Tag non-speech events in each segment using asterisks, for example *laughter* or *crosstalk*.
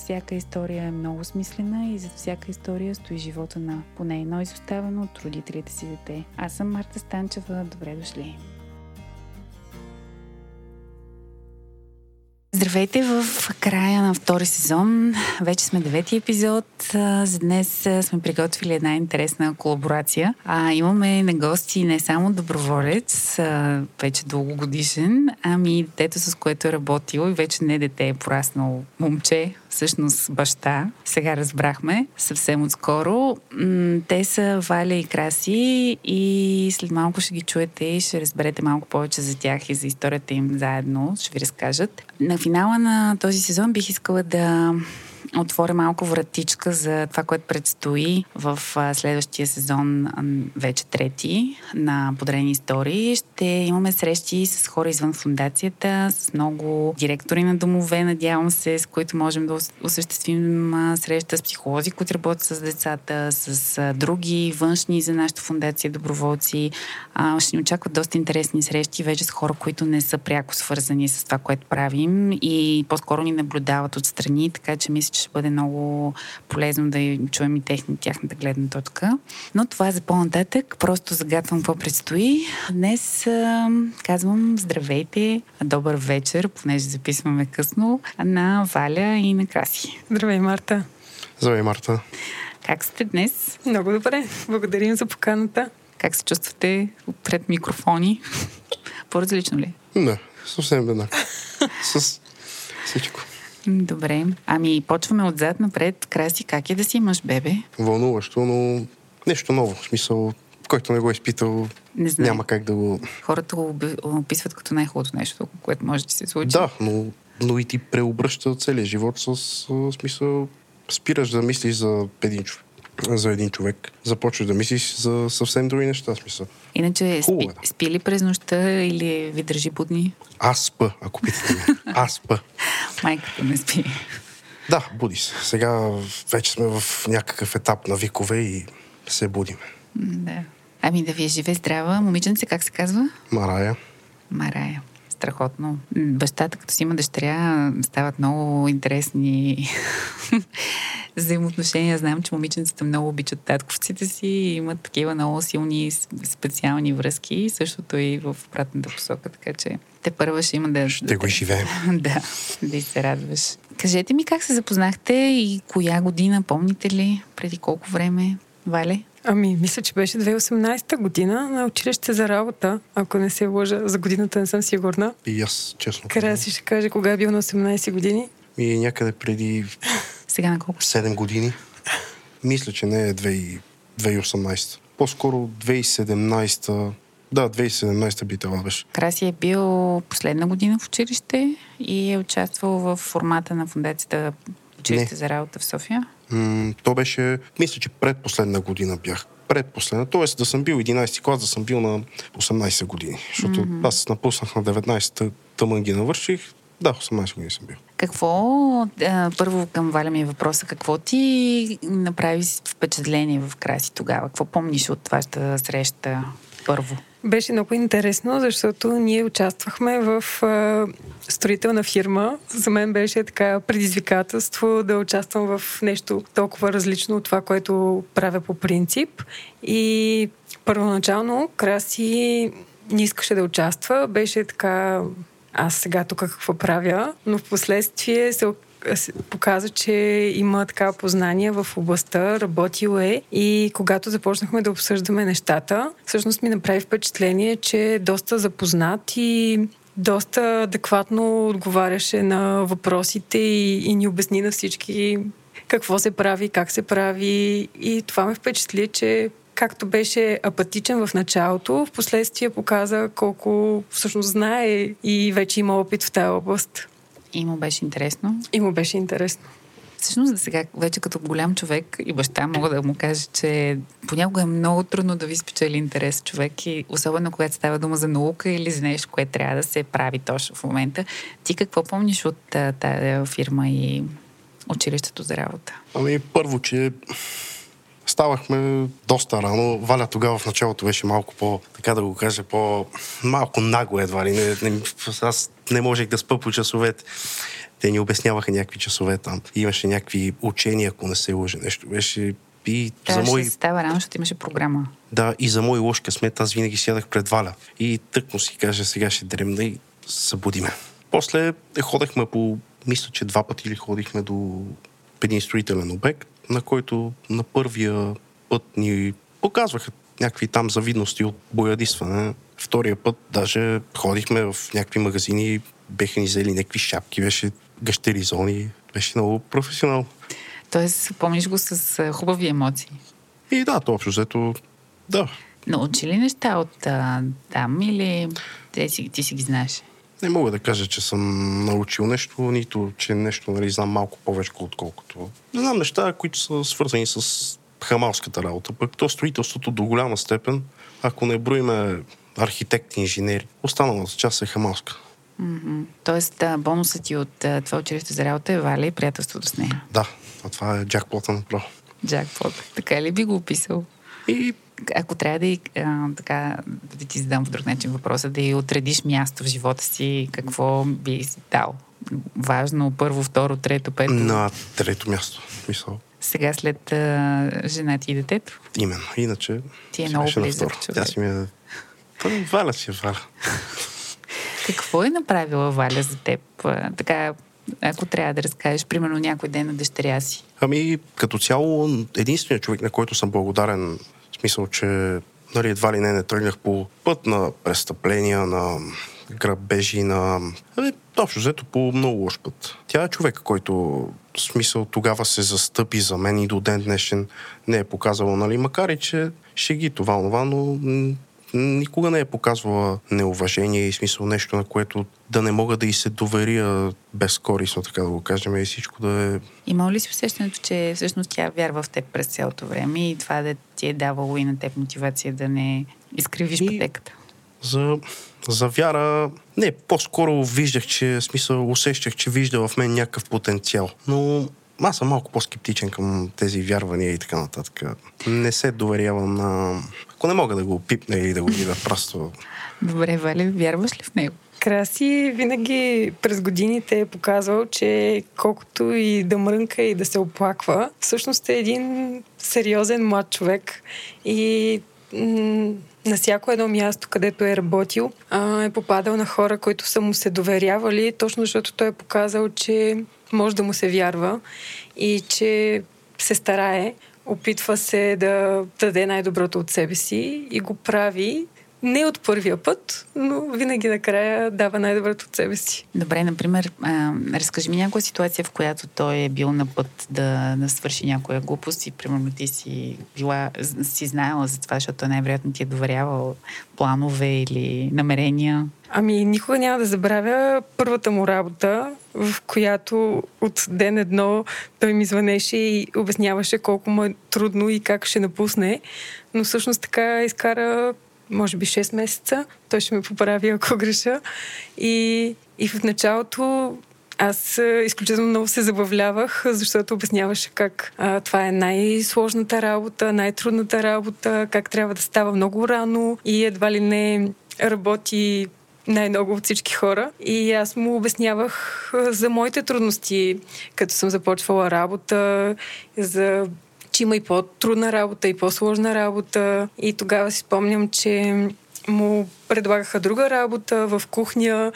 всяка история е много смислена и зад всяка история стои живота на поне едно изоставено от родителите си дете. Аз съм Марта Станчева. Добре дошли! Здравейте в края на втори сезон. Вече сме девети епизод. За днес сме приготвили една интересна колаборация. А, имаме на гости не само доброволец, вече дългогодишен, ами детето, с което е работил и вече не дете, е пораснал момче, всъщност баща. Сега разбрахме съвсем отскоро. Те са Валя и Краси и след малко ще ги чуете и ще разберете малко повече за тях и за историята им заедно. Ще ви разкажат. На финала на този сезон бих искала да отворя малко вратичка за това, което предстои в следващия сезон, вече трети, на Подарени истории. Ще имаме срещи с хора извън фундацията, с много директори на домове, надявам се, с които можем да осъществим среща с психолози, които работят с децата, с други външни за нашата фундация доброволци. Ще ни очакват доста интересни срещи вече с хора, които не са пряко свързани с това, което правим и по-скоро ни наблюдават отстрани, така че мисля, че ще бъде много полезно да чуем и техни, тяхната гледна точка. Но това е за по-нататък. Просто загадвам какво предстои. Днес а, казвам здравейте, добър вечер, понеже записваме късно, на Валя и на Краси. Здравей, Марта. Здравей, Марта. Как сте днес? Много добре. Благодарим за поканата. Как се чувствате пред микрофони? *laughs* По-различно ли? Не, съвсем еднакво. С всичко. Добре. Ами, почваме отзад напред. Краси, как е да си имаш бебе? Вълнуващо, но нещо ново. В смисъл, който не го е изпитал, не знае. няма как да го... Хората го описват като най-хубавото нещо, което може да се случи. Да, но, но и ти преобръща целия живот с, смисъл... Спираш да мислиш за един човек за един човек. Започваш да мислиш за съвсем други неща, смисъл. Иначе спи, е, спи ли през нощта или ви държи будни? Аз спа, ако питате ме. *laughs* Аз спа. Майката не спи. Да, буди се. Сега вече сме в някакъв етап на викове и се будиме. Да. Ами да ви е живе здрава. Момиченце, как се казва? Марая. Марая страхотно. Бащата, като си има дъщеря, стават много интересни *laughs* взаимоотношения. Знам, че момиченцата много обичат татковците си и имат такива много силни специални връзки. Същото и в обратната посока, така че те първа ще има да... Ще да, го живеем. *laughs* да, да се радваш. Кажете ми как се запознахте и коя година, помните ли? Преди колко време? Вале? Ами, мисля, че беше 2018 година на училище за работа, ако не се лъжа. За годината не съм сигурна. И аз, честно. Къде си ще каже кога е бил на 18 години? Ми е някъде преди... Сега на колко? 7 години. Мисля, че не е 2018. По-скоро 2017 да, 2017 би това беше. Краси е бил последна година в училище и е участвал в формата на фундацията Училище не. за работа в София? М- то беше, мисля, че предпоследна година бях. Предпоследна. Тоест да съм бил 11 клас, да съм бил на 18 години. Защото mm-hmm. аз напуснах на 19-та, тъмън ги навърших. Да, 18 години съм бил. Какво, първо към Валя ми е въпроса, какво ти направи впечатление в Краси тогава? Какво помниш от вашата среща първо? Беше много интересно, защото ние участвахме в а, строителна фирма. За мен беше така предизвикателство да участвам в нещо толкова различно от това, което правя по принцип. И първоначално Краси не искаше да участва. Беше така аз сега тук какво правя, но в последствие се показа, че има така познание в областта, работил е и когато започнахме да обсъждаме нещата, всъщност ми направи впечатление, че е доста запознат и доста адекватно отговаряше на въпросите и, и ни обясни на всички какво се прави, как се прави и това ме впечатли, че както беше апатичен в началото, в последствие показа колко всъщност знае и вече има опит в тази област. И му беше интересно? И му беше интересно. Всъщност, сега вече като голям човек и баща мога да му кажа, че понякога е много трудно да ви спечели интерес човек и особено когато става дума за наука или за нещо, което трябва да се прави точно в момента. Ти какво помниш от тази фирма и училището за работа? Ами първо, че ставахме доста рано. Валя тогава в началото беше малко по, така да го кажа, по малко нагло едва ли. Не, не, аз не можех да спа по часовете. Те ни обясняваха някакви часове там. Имаше някакви учения, ако не се лъжа нещо. Беше и да, за мой... става рано, защото имаше програма. Да, и за мой лош късмет аз винаги сядах пред Валя. И тъкмо си каже, сега ще дремна и събудиме. После ходехме по, мисля, че два пъти или ходихме до един строителен обект, на който на първия път ни показваха някакви там завидности от боядисване. Втория път даже ходихме в някакви магазини, беха ни взели някакви шапки, беше гъщеризони, беше много професионално. Тоест, помниш го с хубави емоции? И да, то общо взето, да. Научи ли неща от а, там или ти си, ти си ги знаеш? Не мога да кажа, че съм научил нещо, нито, че нещо нали, знам малко повече, отколкото. Не знам неща, които са свързани с хамалската работа. Пък то строителството до голяма степен, ако не броиме архитекти, инженери, останалата част е хамалска. Mm-hmm. Тоест, бонусът ти от това училище за работа е Валя и приятелството с нея. Да, а това е джакпота направо. Джакпот. Така ли би го описал? И ако трябва да, и, а, така, да ти задам в друг начин въпроса, да и отредиш място в живота си, какво би си дал? Важно, първо, второ, трето, пето? На трето място, мисъл. Сега след а, жена ти и детето? Именно, иначе... Ти е много близък човек. Тя си ми е... Валя си е Валя. Какво е направила Валя за теб? Така, ако трябва да разкажеш, примерно, някой ден на дъщеря си? Ами, като цяло, единственият човек, на който съм благодарен, в смисъл, че нали, едва ли не не тръгнах по път на престъпления, на грабежи, на... Ами, общо взето по много лош път. Тя е човек, който в смисъл тогава се застъпи за мен и до ден днешен не е показала, нали, макар и че ще ги това, това, но никога не е показвала неуважение и смисъл нещо, на което да не мога да и се доверя безкорисно, така да го кажем, и всичко да е... Има ли си усещането, че всъщност тя вярва в теб през цялото време и това да ти е давало и на теб мотивация да не изкривиш и... пътеката? За, за вяра, не, по-скоро виждах, че, смисъл, усещах, че вижда в мен някакъв потенциал. Но аз съм малко по-скептичен към тези вярвания и така нататък. Не се доверявам на... Ако не мога да го пипне или да го видя *laughs* просто... Добре, Вали, вярваш ли в него? Краси винаги през годините е показвал, че колкото и да мрънка и да се оплаква, всъщност е един сериозен млад човек и м- на всяко едно място, където е работил, а, е попадал на хора, които са му се доверявали, точно защото той е показал, че може да му се вярва и че се старае, опитва се да даде най-доброто от себе си и го прави не от първия път, но винаги накрая дава най-доброто от себе си. Добре, например, а, разкажи ми някоя ситуация, в която той е бил на път да, да свърши някоя глупост и примерно ти си била, си знаела за това, защото най-вероятно ти е доверявал планове или намерения. Ами, никога няма да забравя първата му работа, в която от ден едно той ми звънеше и обясняваше колко му е трудно и как ще напусне. Но всъщност така изкара може би 6 месеца. Той ще ме поправи, ако греша. И, и в началото аз изключително много се забавлявах, защото обясняваше как а, това е най-сложната работа, най-трудната работа, как трябва да става много рано и едва ли не работи най-много от всички хора. И аз му обяснявах за моите трудности, като съм започвала работа, за че има и по-трудна работа, и по-сложна работа. И тогава си спомням, че му предлагаха друга работа в кухня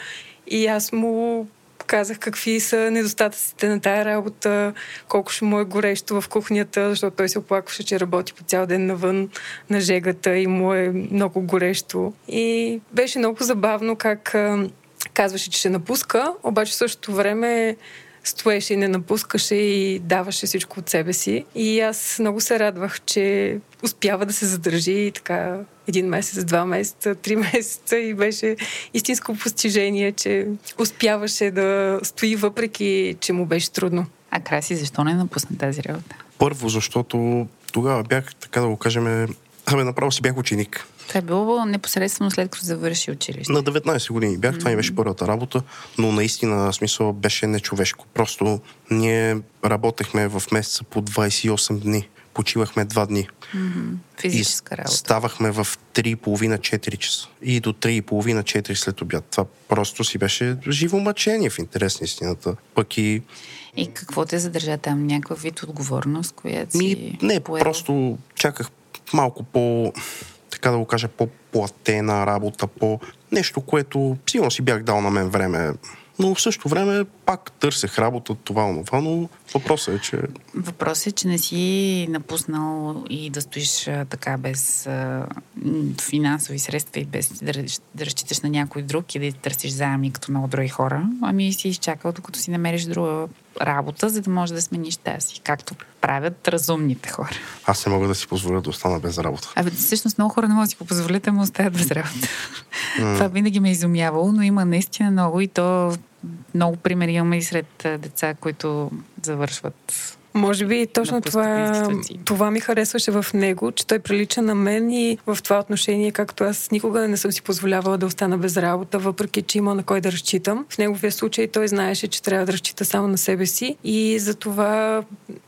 и аз му казах какви са недостатъците на тая работа, колко ще му е горещо в кухнята, защото той се оплакваше, че работи по цял ден навън на жегата и му е много горещо. И беше много забавно как казваше, че ще напуска, обаче в същото време стоеше и не напускаше и даваше всичко от себе си. И аз много се радвах, че успява да се задържи и така един месец, два месеца, три *laughs* месеца и беше истинско постижение, че успяваше да стои въпреки, че му беше трудно. А Краси, защо не напусна тази работа? Първо, защото тогава бях, така да го кажем, абе, направо си бях ученик. Това е било непосредствено след като завърши училище. На 19 години бях, това ми беше първата работа, но наистина смисъл беше нечовешко. Просто ние работехме в месеца по 28 дни. Почивахме два дни. Mm-hmm. Физическа работа. Ставахме в 3,5-4 часа. И до 3,5-4 след обяд. Това просто си беше живо мъчение в интерес на истината. Пък и... И какво те задържа там? Някакъв вид отговорност, която Ми, си не, поел? просто чаках малко по така да го кажа, по-платена работа, по нещо, което сигурно си бях дал на мен време. Но в същото време пак търсех работа, това, онова, но въпросът е, че... Въпросът е, че не си напуснал и да стоиш така без а, финансови средства и без да, да разчиташ на някой друг и да търсиш заеми като много други хора. Ами си изчакал, докато си намериш друга работа, за да можеш да смениш тази, както правят разумните хора. Аз не мога да си позволя да остана без работа. Абе, всъщност много хора не могат да си го позволят, да му оставят без работа. Това винаги ме е изумявало, но има наистина много и то много примери имаме и сред деца, които завършват Може би точно това, това ми харесваше в него, че той прилича на мен и в това отношение, както аз никога не съм си позволявала да остана без работа, въпреки че има на кой да разчитам. В неговия случай той знаеше, че трябва да разчита само на себе си и затова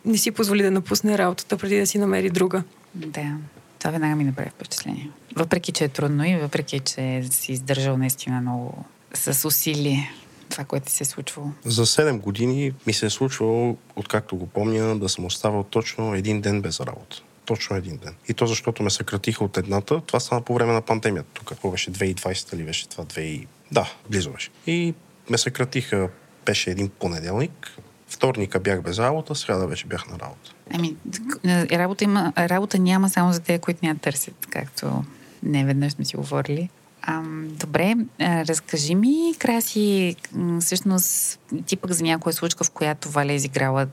не си позволи да напусне работата преди да си намери друга. Да, това веднага ми направи впечатление. Въпреки, че е трудно и въпреки, че си издържал наистина много с усилие това, което ти се е случвало. За 7 години ми се е случвало, откакто го помня, да съм оставал точно един ден без работа. Точно един ден. И то защото ме съкратиха от едната. Това стана по време на пандемията. Тук какво беше 2020 ли беше това? 2... Да, близо беше. И ме съкратиха, беше един понеделник. Вторника бях без работа, сряда вече бях на работа. Ами, т- работа, има, работа няма само за тези, които няма търсят, както не веднъж сме си говорили. Ам, добре, а, разкажи ми, Краси, всъщност ти пък за някоя случка, в която Валя е изиграла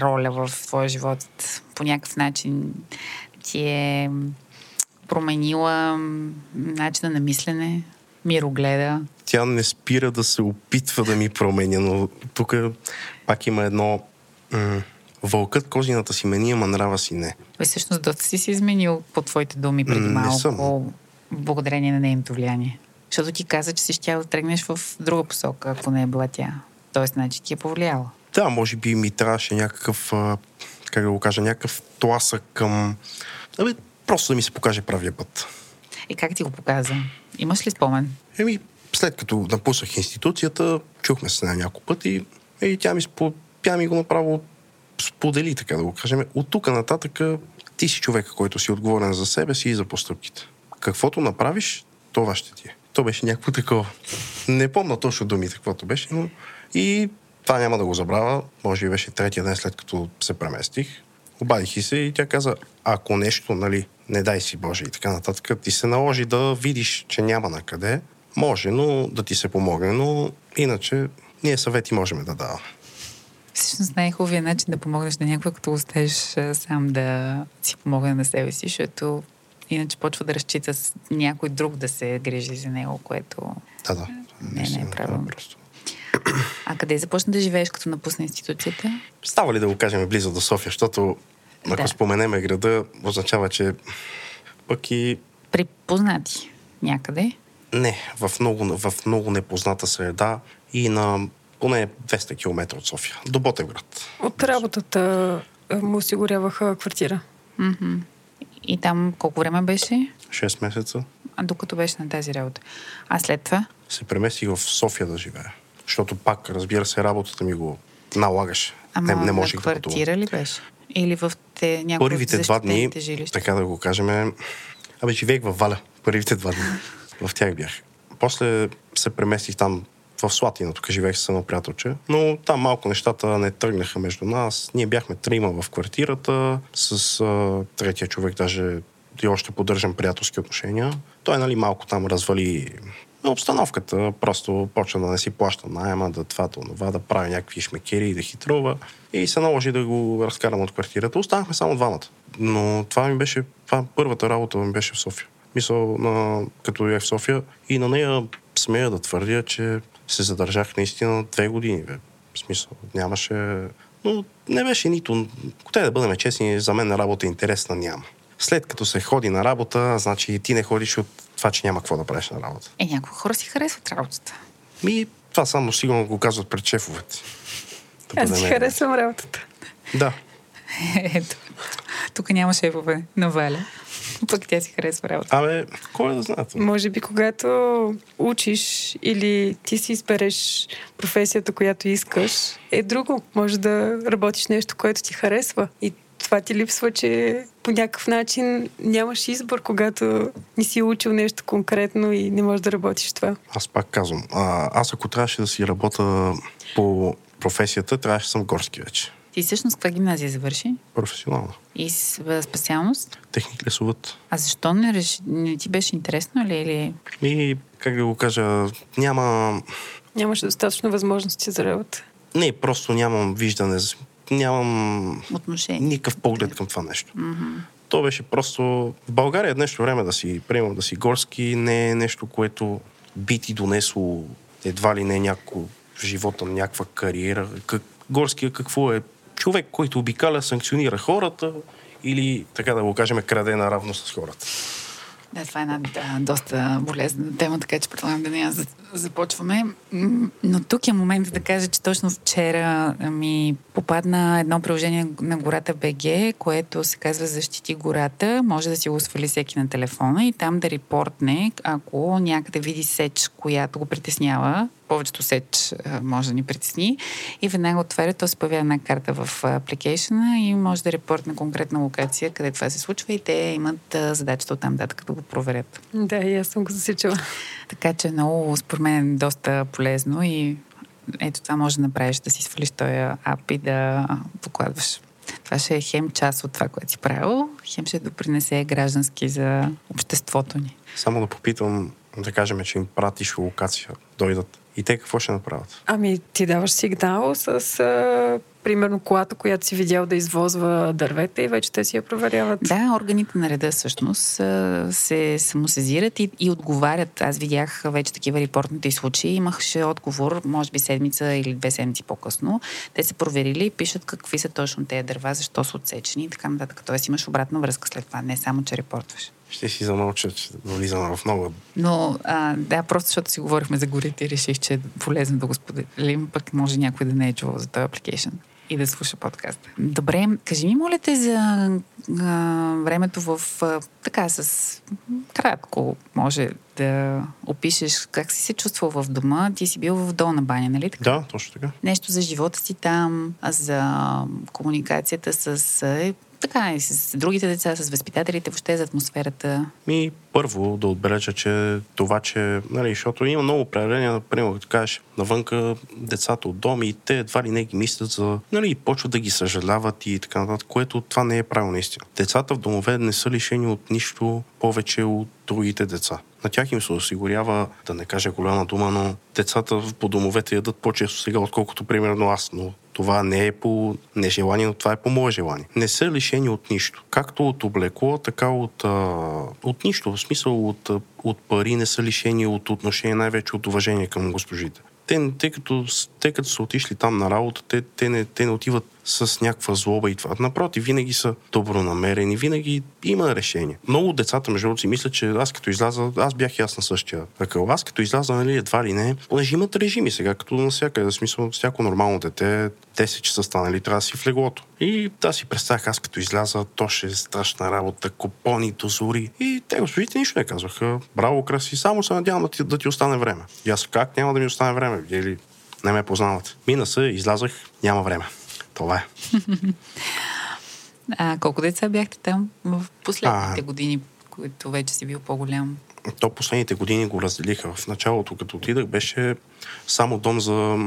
роля в твоя живот, по някакъв начин ти е променила начина на мислене, мирогледа. Тя не спира да се опитва да ми променя, но тук пак има едно... М- вълкът козината си мени, ама нрава си не. Бе, всъщност доста си се изменил по твоите думи преди М, не малко, съм. Благодарение на нейното влияние. Защото ти каза, че си щял да тръгнеш в друга посока, ако не е била тя. Тоест, значи ти е повлияла. Да, може би ми трябваше някакъв, как да го кажа, някакъв тласък към... Абе, просто да ми се покаже правия път. И как ти го показа? Имаш ли спомен? Еми, след като напуснах институцията, чухме се на няколко пъти и тя ми, спо... тя ми го направо сподели, така да го кажем. От тук нататък ти си човека, който си отговорен за себе си и за постъпките. Каквото направиш, това ще ти е. То беше някакво такова. Не помня точно думите, каквото беше, но и това няма да го забравя. Може би беше третия ден след като се преместих. Обадих и се и тя каза, ако нещо, нали, не дай си Боже и така нататък, ти се наложи да видиш, че няма на къде, може, но да ти се помогне, но иначе ние съвети можем да даваме. Всъщност най-хубавият начин да помогнеш на някой, като оставиш сам да си помогне на себе си, защото иначе почва да разчита с някой друг да се грижи за него, което... Да, да. Не, не е Наистина, правилно. Просто. А къде започна да живееш, като напусна институцията? Става ли да го кажем близо до София, защото ако Да. споменеме града, означава, че пък и При познати някъде? не, в много, в много непозната среда и на поне 200 км от София, до Ботевград. От работата му осигуряваха квартира. Мгм. И там колко време беше? 6 месеца А докато беше на тази работа. А след това? се преместих в София да живея. Защото пак, разбира се, работата ми го налагаше. Ама не, не можех да квартира ли беше? Или в те, някои Първите два дни, жилища? така да го кажем, абе, живеех в Валя. Първите два дни. *laughs* в тях бях. После се преместих там в Слатина, тук живеех с едно приятелче, но там малко нещата не тръгнаха между нас. Ние бяхме трима в квартирата, с а, третия човек даже и още поддържам приятелски отношения. Той, нали, малко там развали обстановката, просто почна да не си плаща найема, да това, да това, да прави някакви шмекери и да хитрува. И се наложи да го разкарам от квартирата. Останахме само двамата. Но това ми беше, това първата работа ми беше в София. Мисъл, на, като бях в София и на нея смея да твърдя, че се задържах наистина две години. Бе. В смисъл, нямаше, но не беше нито... Те да бъдем честни, за мен на работа интересна няма. След като се ходи на работа, значи ти не ходиш от това, че няма какво да правиш на работа. Е, някои хора си харесват работата. Ми, това само сигурно го казват пред шефовете. Да Аз си харесвам работата. Да. Ето. Тук няма шефове на Валя. *laughs* Пък тя си харесва работа. Абе, кой е да знаят? Може би, когато учиш или ти си избереш професията, която искаш, е друго. Може да работиш нещо, което ти харесва. И това ти липсва, че по някакъв начин нямаш избор, когато не си учил нещо конкретно и не можеш да работиш това. Аз пак казвам, а, аз ако трябваше да си работя по професията, трябваше да съм горски вече. Ти всъщност каква гимназия завърши? Професионална. И с специалност? Техник лесовът. А защо не, реши, не ти беше интересно ли? Или... И, как да го кажа, няма... Нямаше достатъчно възможности за работа. Не, просто нямам виждане, нямам Отношение. никакъв поглед към това нещо. Mm-hmm. То беше просто... В България днешно време да си, приемам да си горски, не е нещо, което би ти донесло едва ли не някакво в живота на някаква кариера. Как, горския какво е? Човек, който обикаля, санкционира хората или, така да го кажем, краде наравно с хората. Да, това е една да, доста болезна тема, така че предлагам да не я започваме. Но тук е момент да кажа, че точно вчера ми попадна едно приложение на гората БГ, което се казва Защити гората. Може да си го свали всеки на телефона и там да репортне, ако някъде види сеч, която го притеснява, повечето сеч може да ни притесни и веднага отваря, то се появява една карта в апликейшена и може да репортне конкретна локация, къде това се случва и те имат задачата от там дата да го проверят. Да, и аз съм го засичала. Така че много, според мен, е доста полезно и ето това може да направиш, да си свалиш този ап и да докладваш. Това ще е хем част от това, което си правил, хем ще допринесе граждански за обществото ни. Само да попитам, да кажем, че им пратиш локация, дойдат. И те какво ще направят? Ами, ти даваш сигнал с, а, примерно, колата, която си видял да извозва дървета и вече те си я проверяват. Да, органите на реда всъщност се самосезират и, и отговарят. Аз видях вече такива репортните случаи. Имаше отговор, може би седмица или две седмици по-късно. Те са проверили и пишат какви са точно тези дърва, защо са отсечени и така нататък. Тоест имаш обратна връзка след това, не само, че репортваш ще си замълча, че влизам в много. Но а, да, просто защото си говорихме за горите и реших, че е полезно да го споделим, пък може някой да не е чувал за този апликейшн и да слуша подкаста. Добре, кажи ми, моля те, за а, времето в а, така с кратко може да опишеш как си се чувствал в дома. Ти си бил в долна баня, нали така? Да, точно така. Нещо за живота си там, за комуникацията с така и с другите деца, с възпитателите, въобще за атмосферата? Ми, първо да отбележа, че това, че, нали, защото има много проявления, например, като кажеш, навънка децата от дом и те едва ли не ги мислят за, нали, и почват да ги съжаляват и така нататък, което това не е правилно наистина. Децата в домове не са лишени от нищо повече от другите деца. На тях им се осигурява, да не кажа голяма дума, но децата по домовете ядат по-често сега, отколкото примерно аз. Но това не е по нежелание, но това е по мое желание. Не са лишени от нищо. Както от облекло, така от, а, от нищо. В смисъл от, от пари не са лишени от отношение, най-вече от уважение към госпожите те, тъй като, те като са отишли там на работа, те, те, не, те не отиват с някаква злоба и това. Напротив, винаги са добронамерени, винаги има решение. Много децата, между другото, си мислят, че аз като изляза, аз бях ясна същия акъл. Аз като изляза, нали, едва ли не, понеже имат режими сега, като навсякъде, в смисъл, всяко нормално дете, 10 часа станали, трябва да си в леглото. И да си представях, аз като изляза, то ще е страшна работа, купони, дозори. И те господите нищо не казваха. Браво, краси, само се надявам да ти, да ти остане време. И аз как няма да ми остане време? Или не ме познават. Мина се, излязах, няма време. Това е. *laughs* а колко деца бяхте там в последните а... години, които вече си бил по-голям? То последните години го разделиха. В началото, като отидах, беше само дом за,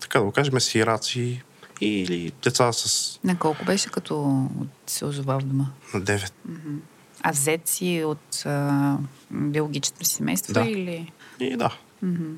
така да го кажем, сираци или деца с... На колко беше, като се озовал в дома? На 9. А взет си от а, биологичното семейство да. или... И да. Mm-hmm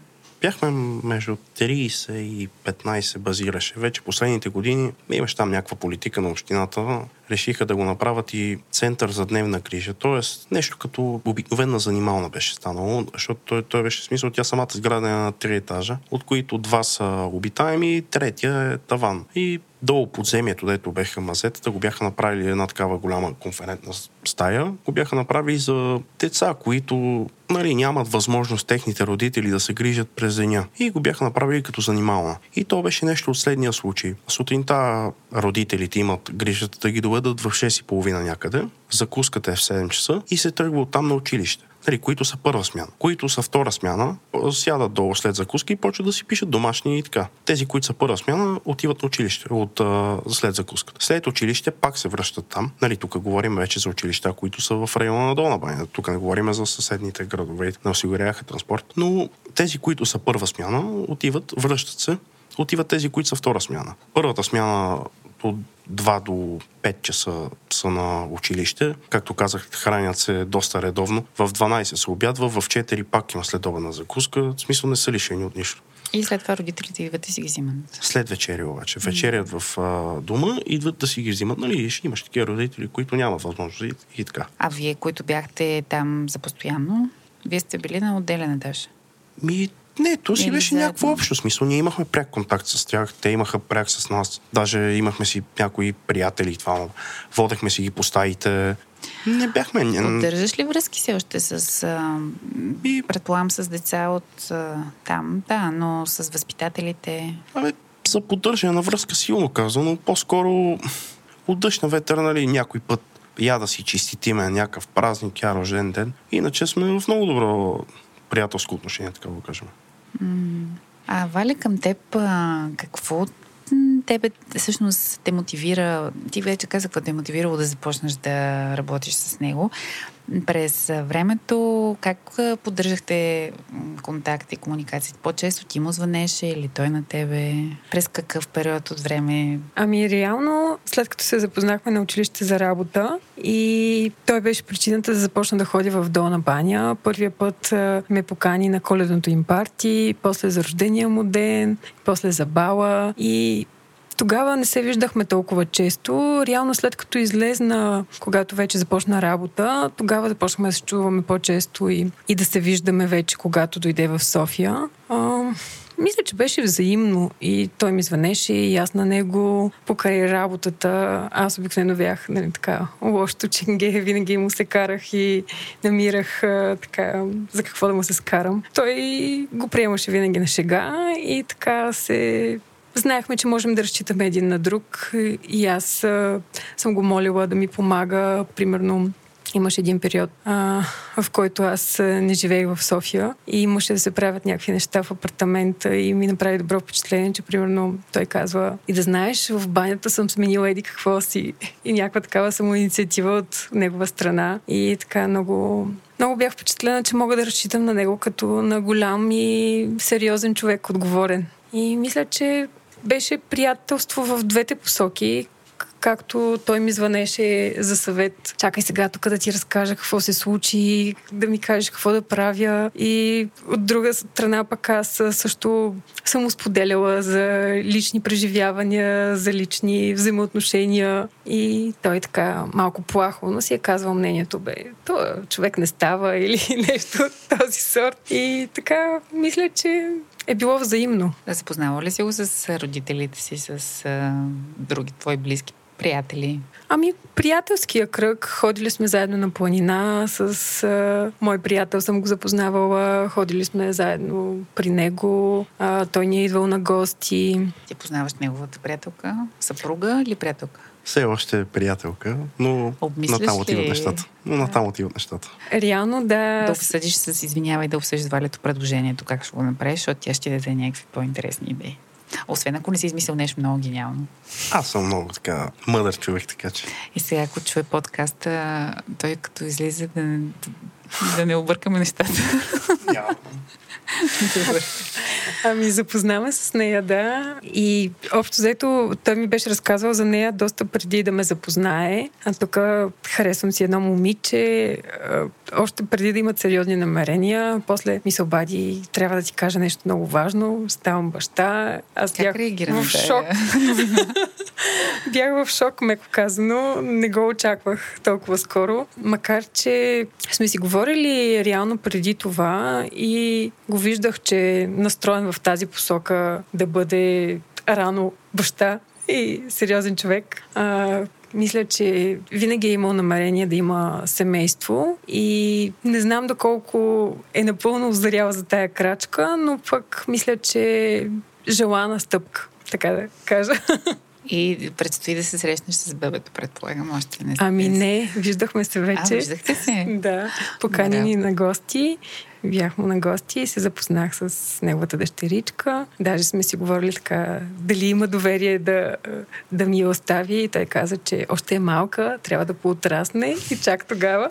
бяхме между 30 и 15 базираше. Вече последните години имаше там някаква политика на общината. Решиха да го направят и център за дневна грижа. Тоест нещо като обикновена занимална беше станало, защото той, той беше смисъл. Тя самата сграда е на три етажа, от които два са обитаеми третия е таван. И долу подземието, дето беха мазетата, го бяха направили една такава голяма конферентна стая. Го бяха направили за деца, които нали, нямат възможност техните родители да се грижат през деня. И го бяха направили като занимална. И то беше нещо от следния случай. Сутринта родителите имат грижата да ги доведат в 6.30 някъде, закуската е в 7 часа и се тръгва оттам на училище нали, които са първа смяна. Които са втора смяна, сядат долу след закуски и почват да си пишат домашни и така. Тези, които са първа смяна, отиват на училище от, а, след закуската. След училище пак се връщат там. Нали, тук говорим вече за училища, които са в района на Долна баня. Тук не говорим за съседните градове, не осигуряваха транспорт. Но тези, които са първа смяна, отиват, връщат се отиват тези, които са втора смяна. Първата смяна от 2 до 5 часа са на училище. Както казах, хранят се доста редовно. В 12 се обядва, в 4 пак има следобедна закуска. В смисъл не са лишени от нищо. И след това родителите идват и си ги взимат. След вечеря обаче. Вечерят в а, дома, идват да си ги взимат. Нали, ще имаш такива родители, които нямат възможност и, и така. А вие, които бяхте там за постоянно, вие сте били на отделен етаж? Ми, не, то си беше заедно. някакво общо смисъл. Ние имахме пряк контакт с тях, те имаха пряк с нас. Даже имахме си някои приятели, това. Водехме си ги по стаите. Не бяхме. Поддържаш ли връзки си още с. А, и... Предполагам с деца от а, там, да, но с възпитателите. Абе, за поддържане на връзка силно казвам, но по-скоро от дъжд на ветър, нали, някой път я да си чиститиме някакъв празник, я рожден ден. Иначе сме в много добро приятелско отношение, така го кажем. А Валя, към теб, какво тебе всъщност те мотивира, ти вече каза какво те е мотивирало да започнеш да работиш с него. През времето, как поддържахте контакт и комуникация? По-често ти му звънеше или той на тебе? През какъв период от време? Ами реално, след като се запознахме на училище за работа и той беше причината да започна да ходя в Долна баня. Първия път ме покани на коледното им парти, после за рождения му ден, после за бала и тогава не се виждахме толкова често. Реално след като излезна, когато вече започна работа, тогава започнахме да се чуваме по-често и, и да се виждаме вече, когато дойде в София. А, мисля, че беше взаимно и той ми звънеше и аз на него покрай работата. Аз обикновено бях нали, така лошото ченге, винаги му се карах и намирах така за какво да му се скарам. Той го приемаше винаги на шега и така се Знаехме, че можем да разчитаме един на друг и аз а, съм го молила да ми помага. Примерно, Имаше един период, а, в който аз не живеех в София и имаше да се правят някакви неща в апартамента и ми направи добро впечатление, че примерно той казва и да знаеш, в банята съм сменила еди какво си и някаква такава самоинициатива от негова страна и така много много бях впечатлена, че мога да разчитам на него като на голям и сериозен човек, отговорен. И мисля, че беше приятелство в двете посоки, както той ми звънеше за съвет. Чакай сега тук да ти разкажа какво се случи, да ми кажеш какво да правя. И от друга страна пък аз също съм споделяла за лични преживявания, за лични взаимоотношения. И той така малко плахо, но си е казвал мнението, бе, то човек не става *laughs* или нещо от този сорт. И така, мисля, че е било взаимно. Да запознава ли си го с родителите си, с а, други твои близки приятели? Ами, приятелския кръг. Ходили сме заедно на планина. С а, мой приятел съм го запознавала. Ходили сме заедно при него. А, той ни е идвал на гости. Ти познаваш неговата приятелка? Съпруга или приятелка? Все още е приятелка, но Обмисляш натам отиват нещата. Но натам отиват нещата. Реално да... Да обсъдиш с извинявай да обсъдиш валето предложението, как ще го направиш, защото тя ще даде някакви по-интересни идеи. Освен ако не си измислил нещо много гениално. Аз съм много така мъдър човек, така че. И сега, ако чуе подкаста, той като излиза да, да не объркаме нещата. Няма. *laughs* Ами, запознаваме с нея, да. И общо взето, той ми беше разказвал за нея доста преди да ме запознае. А тук харесвам си едно момиче, още преди да имат сериозни намерения. После ми се обади, трябва да ти кажа нещо много важно. Ставам баща. Аз как бях реагира в шок. *laughs* бях в шок, меко казано. Не го очаквах толкова скоро. Макар, че сме си говорили реално преди това и го виждах, че е настроен в тази посока да бъде рано баща и сериозен човек. А, мисля, че винаги е имал намерение да има семейство и не знам доколко е напълно озрял за тая крачка, но пък мисля, че желана стъпка, така да кажа. И предстои да се срещнеш с бебето, предполагам, още не Ами не, виждахме се вече. А, виждахте се? да, поканени на гости. Бях му на гости и се запознах с неговата дъщеричка. Даже сме си говорили така, дали има доверие да, да ми я остави. И той каза, че още е малка, трябва да поотрасне и чак тогава.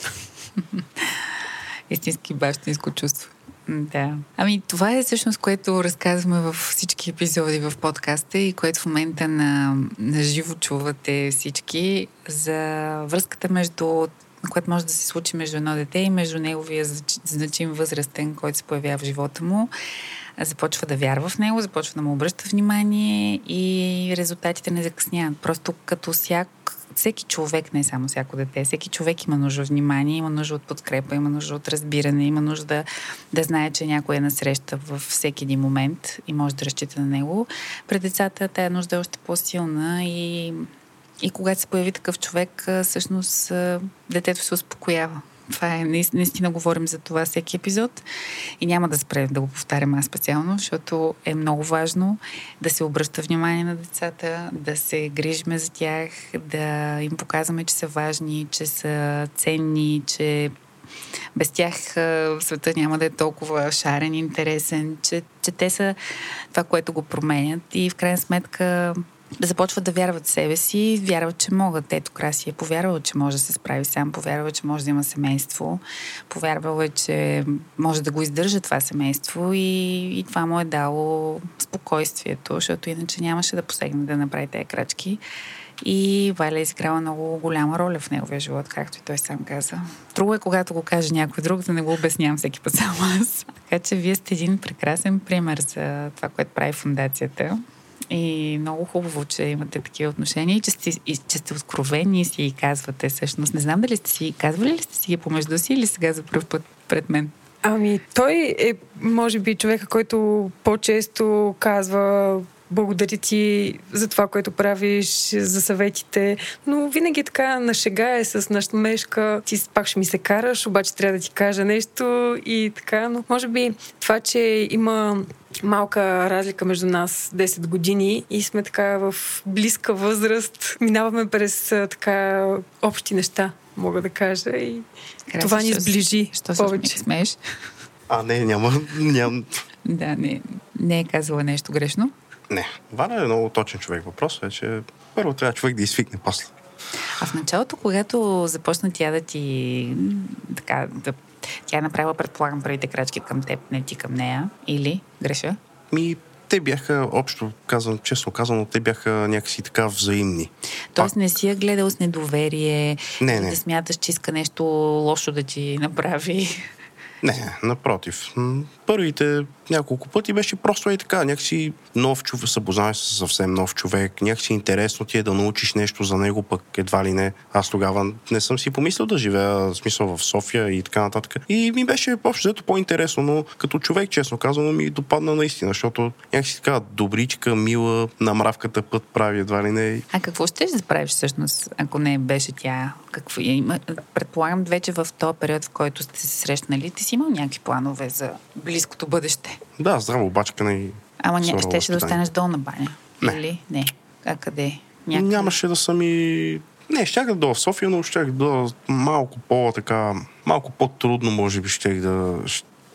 *laughs* Истински бащинско чувство. Да. Ами това е всъщност, което разказваме във всички епизоди в подкаста и което в момента на, на живо чувате всички за връзката между което може да се случи между едно дете и между неговия значим възрастен, който се появява в живота му. Започва да вярва в него, започва да му обръща внимание и резултатите не закъсняват. Просто като всяк всеки човек, не само всяко дете, всеки човек има нужда от внимание, има нужда от подкрепа, има нужда от разбиране, има нужда да, да знае, че някой е насреща във всеки един момент и може да разчита на него. Пред децата тая нужда е още по-силна и, и когато се появи такъв човек, всъщност детето се успокоява. Това е, наистина говорим за това всеки епизод и няма да спре да го повтарям аз специално, защото е много важно да се обръща внимание на децата, да се грижиме за тях, да им показваме, че са важни, че са ценни, че без тях света няма да е толкова шарен, интересен, че, че те са това, което го променят и в крайна сметка започват да вярват в себе си, вярват, че могат. Ето Краси е повярвал, че може да се справи сам, повярвал, че може да има семейство, повярвал е, че може да го издържа това семейство и, и това му е дало спокойствието, защото иначе нямаше да посегне да направи тези крачки. И Валя е изиграла много голяма роля в неговия живот, както и той сам каза. Друго е, когато го каже някой друг, да не го обяснявам всеки път *laughs* само аз. Така че вие сте един прекрасен пример за това, което прави фундацията. И много хубаво, че имате такива отношения и че сте, и, че сте откровени и си ги казвате всъщност. Не знам дали сте си казвали ли сте си ги помежду си или сега за първ път пред мен? Ами, той е, може би, човека, който по-често казва благодаря ти за това, което правиш, за съветите. Но винаги така на шега е с насмешка. Ти пак ще ми се караш, обаче трябва да ти кажа нещо и така. Но може би това, че има малка разлика между нас 10 години и сме така в близка възраст. Минаваме през така общи неща, мога да кажа. И Краси, това ни сближи що повече. Що смееш? А, не, няма. няма. Да, не, не е казала нещо грешно. Не. Валя е много точен човек. Въпросът е, че първо трябва човек да изсвикне после. А в началото, когато започна тя да ти така, да, тя е направила, предполагам, първите крачки към теб, не ти към нея, или греша? Ми, те бяха, общо казвам, честно казано, те бяха някакси така взаимни. Тоест не си я гледал с недоверие, не, не. да смяташ, че иска нещо лошо да ти направи. Не, напротив. Първите няколко пъти беше просто и така. Някакси нов човек, съпознаваш се съвсем нов човек. Някакси интересно ти е да научиш нещо за него, пък едва ли не. Аз тогава не съм си помислил да живея, в смисъл в София и така нататък. И ми беше общо по-интересно, но като човек, честно казано, ми допадна наистина, защото някакси така добричка, мила, на мравката път прави едва ли не. А какво ще да правиш всъщност, ако не беше тя? Какво има? Предполагам, вече в този период, в който сте се срещнали, ти си имал някакви планове за близкото бъдеще. Да, здраво обачкане и Ама ня, щеше да останеш долна баня? Не. Или? Не. А къде? Някъде? Нямаше да съм и... Не, щях да дойда в София, но щях да малко по-така... Малко по-трудно, може би, щях да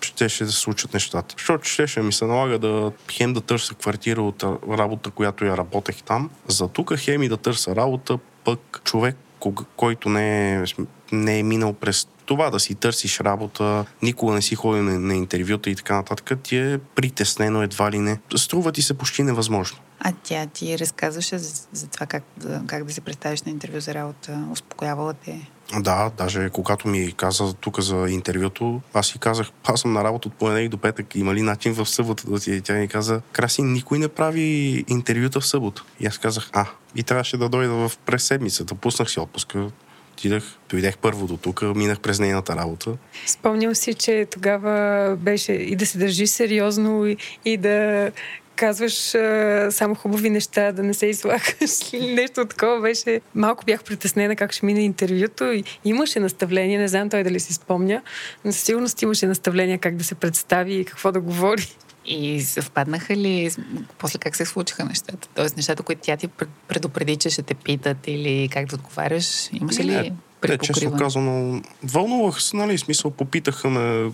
щеше да се случат нещата. Защото щеше ми се налага да хем да търся квартира от работа, която я работех там. За тук хем и да търся работа, пък човек, който не е, не е минал през това да си търсиш работа, никога не си ходил на, на интервюта и така нататък, ти е притеснено едва ли не. Струва ти се почти невъзможно. А тя ти разказваше за, за това как, как да се представиш на интервю за работа? Успокоявала те? Да, даже когато ми каза тук за интервюто, аз си казах, аз съм на работа от понеделник до петък, има ли начин в събота да ти? Тя ми каза, Краси, никой не прави интервюта в събота. И аз казах, а, и трябваше да дойда в през седмицата. Пуснах си отпуска, отидах, дойдех първо до тук, минах през нейната работа. Спомням си, че тогава беше и да се държи сериозно и, и да казваш а, само хубави неща, да не се излагаш или *laughs* нещо такова беше. Малко бях притеснена как ще мине интервюто и имаше наставление, не знам той дали си спомня, но със сигурност имаше наставление как да се представи и какво да говори. И съвпаднаха ли, после как се случиха нещата? Тоест нещата, които тя ти предупреди, че ще те питат или как да отговаряш, имаше ли не, честно казано, вълнувах се, нали, смисъл, попитаха ме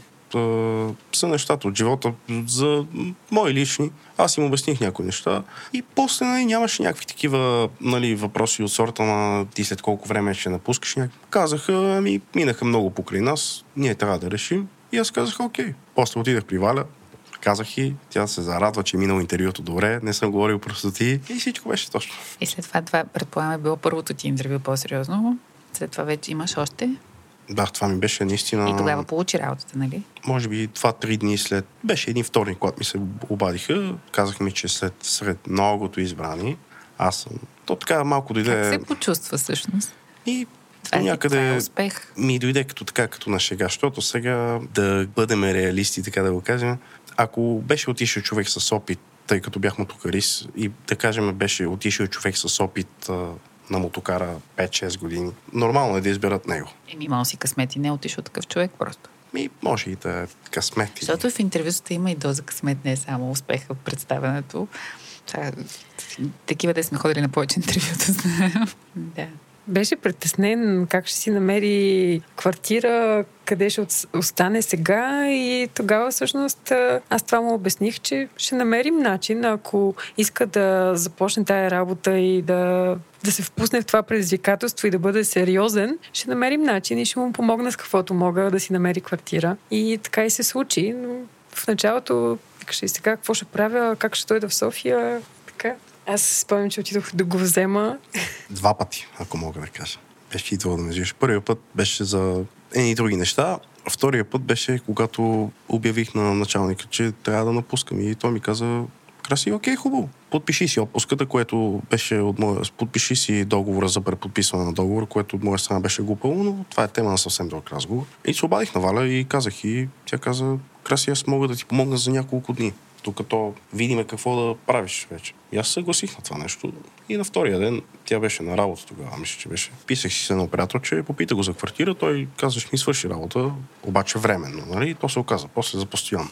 за нещата от живота, за мои лични. Аз им обясних някои неща и после нали, нямаше някакви такива нали, въпроси от сорта на ти след колко време ще напускаш. Някакви. Казаха, ами минаха много покрай нас, ние трябва да решим. И аз казах, окей. После отидах при Валя, казах и тя се зарадва, че е минало интервюто добре, не съм говорил просто ти и всичко беше точно. И след това, това предполагам е било първото ти интервю по-сериозно. След това вече имаш още? Да, това ми беше наистина... И тогава получи работата, нали? Може би два-три дни след... Беше един вторник, когато ми се обадиха. Казах ми, че след сред многото избрани, аз съм... То така малко дойде... Как се почувства всъщност? И това някъде това е успех. ми дойде като така, като на шега, защото сега да бъдем реалисти, така да го кажем, ако беше отишъл човек с опит, тъй като бях мотокарист и да кажем беше отишъл човек с опит на мотокара 5-6 години, нормално е да изберат него. Еми, имал си късмет и не е отишъл такъв човек просто. Ми, може и да е късмет. Защото в интервюта има и доза късмет, не е само успеха в представянето. Това, такива да сме ходили на повече *laughs* интервюта, знаем. да беше притеснен как ще си намери квартира, къде ще остане сега и тогава всъщност аз това му обясних, че ще намерим начин, ако иска да започне тая работа и да, да се впусне в това предизвикателство и да бъде сериозен, ще намерим начин и ще му помогна с каквото мога да си намери квартира. И така и се случи. Но в началото викаше и сега какво ще правя, как ще дойда в София. Аз спомням, че отидох да го взема. Два пъти, ако мога да кажа. Беше идвало да ме взимаш. Първият път беше за едни други неща. Втория път беше, когато обявих на началника, че трябва да напускам. И той ми каза, Краси, окей, хубаво. Подпиши си отпуската, което беше от моя... Подпиши си договора за преподписване на договора, което от моя страна беше глупаво, но това е тема на съвсем друг разговор. И се обадих на Валя и казах и тя каза, Краси, аз мога да ти помогна за няколко дни докато видиме какво да правиш вече. И аз съгласих на това нещо. И на втория ден тя беше на работа тогава, мисля, че беше. Писах си се на оператор, че попита го за квартира, той каза, че ми свърши работа, обаче временно, нали? И то се оказа, после за постоянно.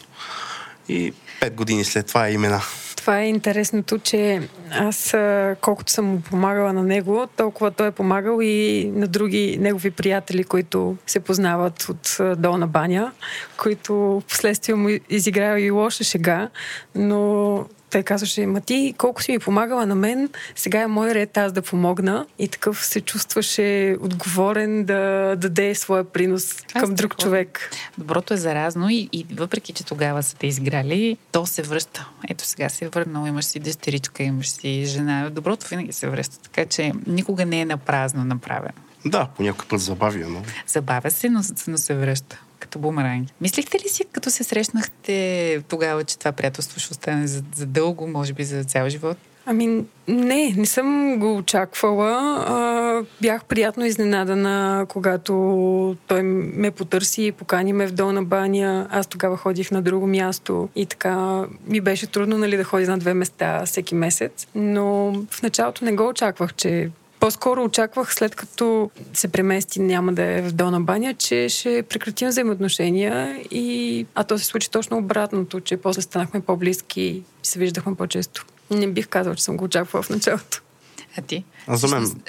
И пет години след това е имена. Това е интересното, че аз колкото съм му помагала на него, толкова той е помагал и на други негови приятели, които се познават от долна баня, които в последствие му изиграва и лоша шега, но той казваше, ма ти колко си ми помагала на мен, сега е мой ред аз да помогна. И такъв се чувстваше отговорен да даде своя принос аз към друг човек. Доброто е заразно и, и въпреки, че тогава са те изграли, то се връща. Ето сега се е върнал, имаш си дъщеричка, имаш си жена. Доброто винаги се връща, така че никога не е на празно направено. Да, по някакъв път забавя, но... Забавя се, но, но се връща като бумеранг. Мислихте ли си, като се срещнахте тогава, че това приятелство ще остане за, за дълго, може би за цял живот? Ами, не, не съм го очаквала. А, бях приятно изненадана, когато той ме потърси и покани ме в долна баня. Аз тогава ходих на друго място и така ми беше трудно нали, да ходя на две места всеки месец. Но в началото не го очаквах, че по-скоро очаквах, след като се премести, няма да е в Долна баня, че ще прекратим взаимоотношения. И... А то се случи точно обратното, че после станахме по-близки и се виждахме по-често. Не бих казал, че съм го очаквала в началото. А ти? А за мен...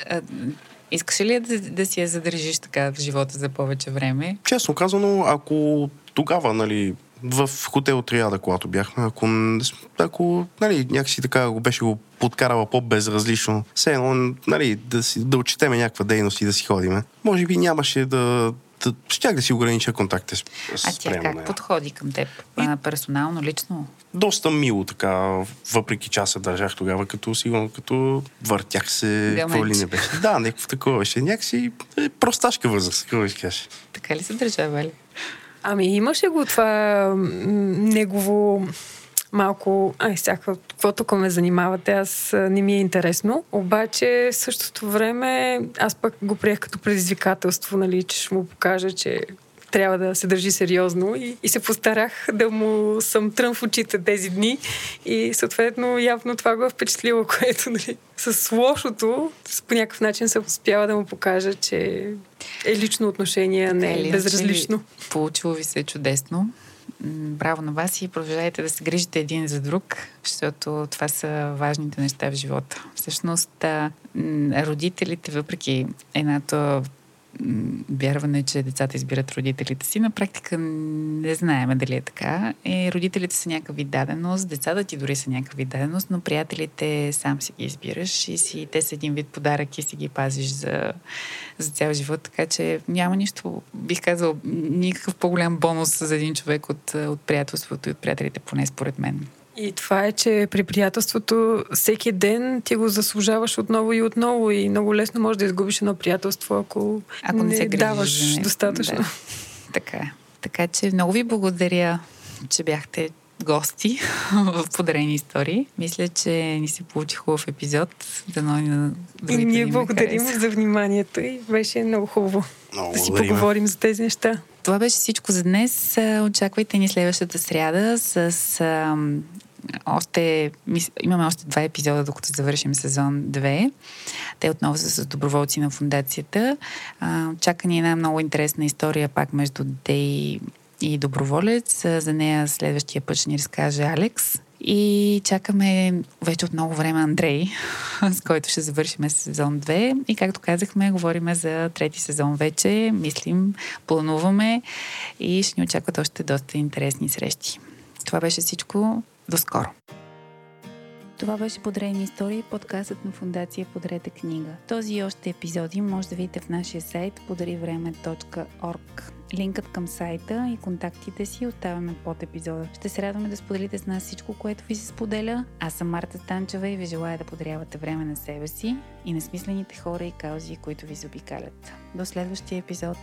Искаш ли да, да си я задържиш така в живота за повече време? Честно казано, ако тогава, нали, в хотел Триада, когато бяхме, ако, ако нали, някакси така го беше го подкарала по-безразлично, все едно, нали, да, си, да отчетеме някаква дейност и да си ходиме, може би нямаше да, да щях да си огранича контакти с, А тя как нея. подходи към теб? И... Персонално, лично? Доста мило така, въпреки че аз се държах тогава, като сигурно, като въртях се, какво ли не беше. Да, някакво такова беше. Някакси е, просташка възраст, какво ще кажеш. Така ли се държа, Вали? Ами имаше го това негово малко, ай, всяка, какво тук ме занимавате, аз не ми е интересно. Обаче, в същото време, аз пък го приех като предизвикателство, нали, че ще му покажа, че трябва да се държи сериозно и, и се постарах да му съм трън в очите тези дни и съответно явно това го е впечатлило, *laughs* което нали, с лошото по някакъв начин се успява да му покажа, че е лично отношение, а не е безразлично. Получило ви се чудесно. Браво на вас и продължавайте да се грижите един за друг, защото това са важните неща в живота. Всъщност, родителите, въпреки едната вярване, че децата избират родителите си. На практика не знаеме дали е така. И родителите са някакви даденост, децата ти дори са някакви даденост, но приятелите сам си ги избираш и си, те са един вид подарък и си ги пазиш за, за цял живот. Така че няма нищо, бих казал, никакъв по-голям бонус за един човек от, от приятелството и от приятелите, поне според мен. И това е, че при приятелството всеки ден ти го заслужаваш отново и отново и много лесно можеш да изгубиш едно приятелство, ако, ако не, не се даваш не. достатъчно. Да. Така е. Така че много ви благодаря, че бяхте гости *laughs* в подарени истории. Мисля, че ни се получи хубав епизод. Дано и на И ние благодарим за вниманието и беше много хубаво много да си поговорим за тези неща. Това беше всичко за днес. Очаквайте ни следващата сряда с още, имаме още два епизода, докато завършим сезон 2. Те отново са с доброволци на фундацията. чака ни една много интересна история пак между Дей и доброволец. За нея следващия път ще ни разкаже Алекс. И чакаме вече от много време Андрей, *laughs* с който ще завършим сезон 2. И както казахме, говориме за трети сезон вече. Мислим, плануваме и ще ни очакват още доста интересни срещи. Това беше всичко. До скоро! Това беше Подрейни истории, подкастът на фундация Подрете книга. Този и още епизоди може да видите в нашия сайт podarivreме.org. Линкът към сайта и контактите си оставяме под епизода. Ще се радваме да споделите с нас всичко, което ви се споделя. Аз съм Марта Станчева и ви желая да подарявате време на себе си и на смислените хора и каузи, които ви заобикалят. До следващия епизод!